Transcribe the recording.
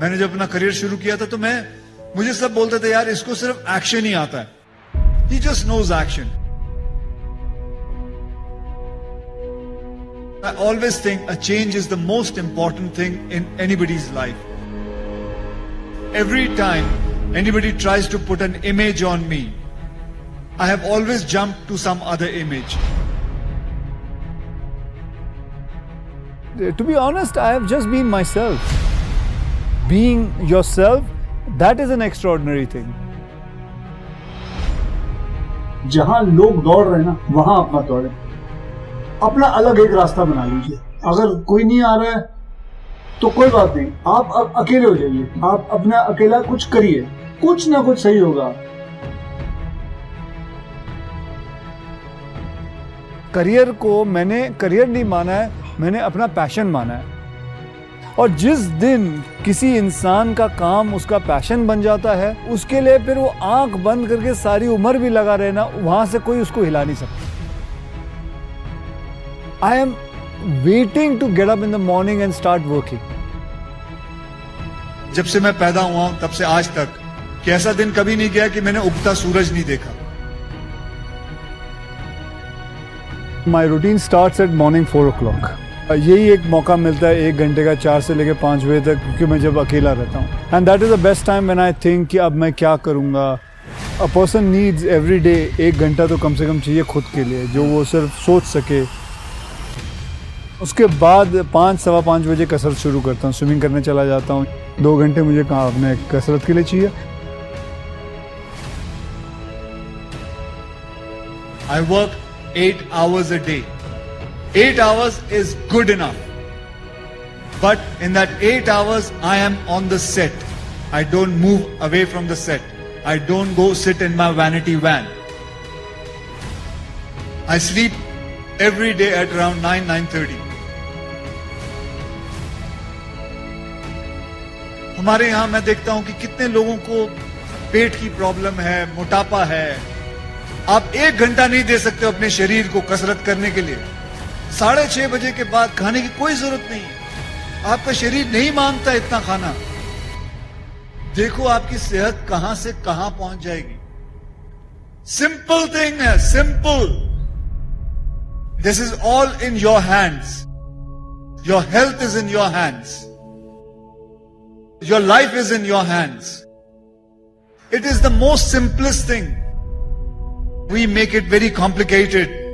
मैंने जब अपना करियर शुरू किया था तो मैं, मुझे सब बोलते थे, यार, इसको सिर्फ़ एक्शन ही आता है. He just knows action I always think a change is the most important thing in anybody's life every time anybody tries to put an image on me I have always jump to some other image to be honest I have just been myself Being yourself, that is an extraordinary thing. जहाँ लोग दौड़ रहे हैं ना वहाँ मत दौड़े। अपना अलग एक रास्ता बना लीजिए। अगर कोई नहीं आ रहा है तो कोई बात नहीं। आप अब अकेले हो जाइए। आप अपना अकेला कुछ करिए। कुछ ना कुछ सही होगा। करियर को मैंने करियर नहीं माना है मैंने अपना पैशन माना है। और जिस दिन किसी इंसान का काम उसका पैशन बन जाता है उसके लिए फिर वो आँख बंद करके सारी उम्र भी लगा रहना वहाँ से कोई उसको हिला नहीं सकता। I am waiting to get up in the morning and start working जब से मैं पैदा हुआ हूँ तब से आज तक कि ऐसा दिन कभी नहीं गया कि मैंने उगता सूरज नहीं देखा। My routine start at morning four o'clock यही एक मौका मिलता है एक घंटे का, चार से लेकर पाँच बजे तक, क्योंकि मैं जब अकेला रहता हूँ। And that is the best time when I think कि अब मैं क्या करूँगा। A person needs every day एक घंटा तो कम से कम चाहिए खुद के लिए, जो वो सिर्फ़ सोच सके। उसके बाद पाँच, सवा पाँच बजे कसरत शुरू करता हूँ, स्विमिंग करने चला जाता हूँ। दो घंटे मुझे कहाँ अपने कसरत के लिए चाहिए। I work eight hours a day. Eight hours is good enough. But in that eight hours, I am on the set. I don't move away from the set. I don't go sit in my vanity van. I sleep every day at around 9 9:30. हमारे यहाँ मैं देखता हूँ कि कितने लोगों को पेट की प्रॉब्लम है मोटापा है आप एक घंटा नहीं दे सकते अपने शरीर को कसरत करने के लिए साढ़े छह बजे के बाद खाने की कोई ज़रूरत नहीं। आपका शरीर नहीं माँगता इतना खाना। देखो आपकी सेहत कहाँ से कहाँ पहुँच जाएगी। सिंपल थिंग है simple this is all in your hands your health is in your hands your life is in your hands it is the most simplest thing we make it very complicated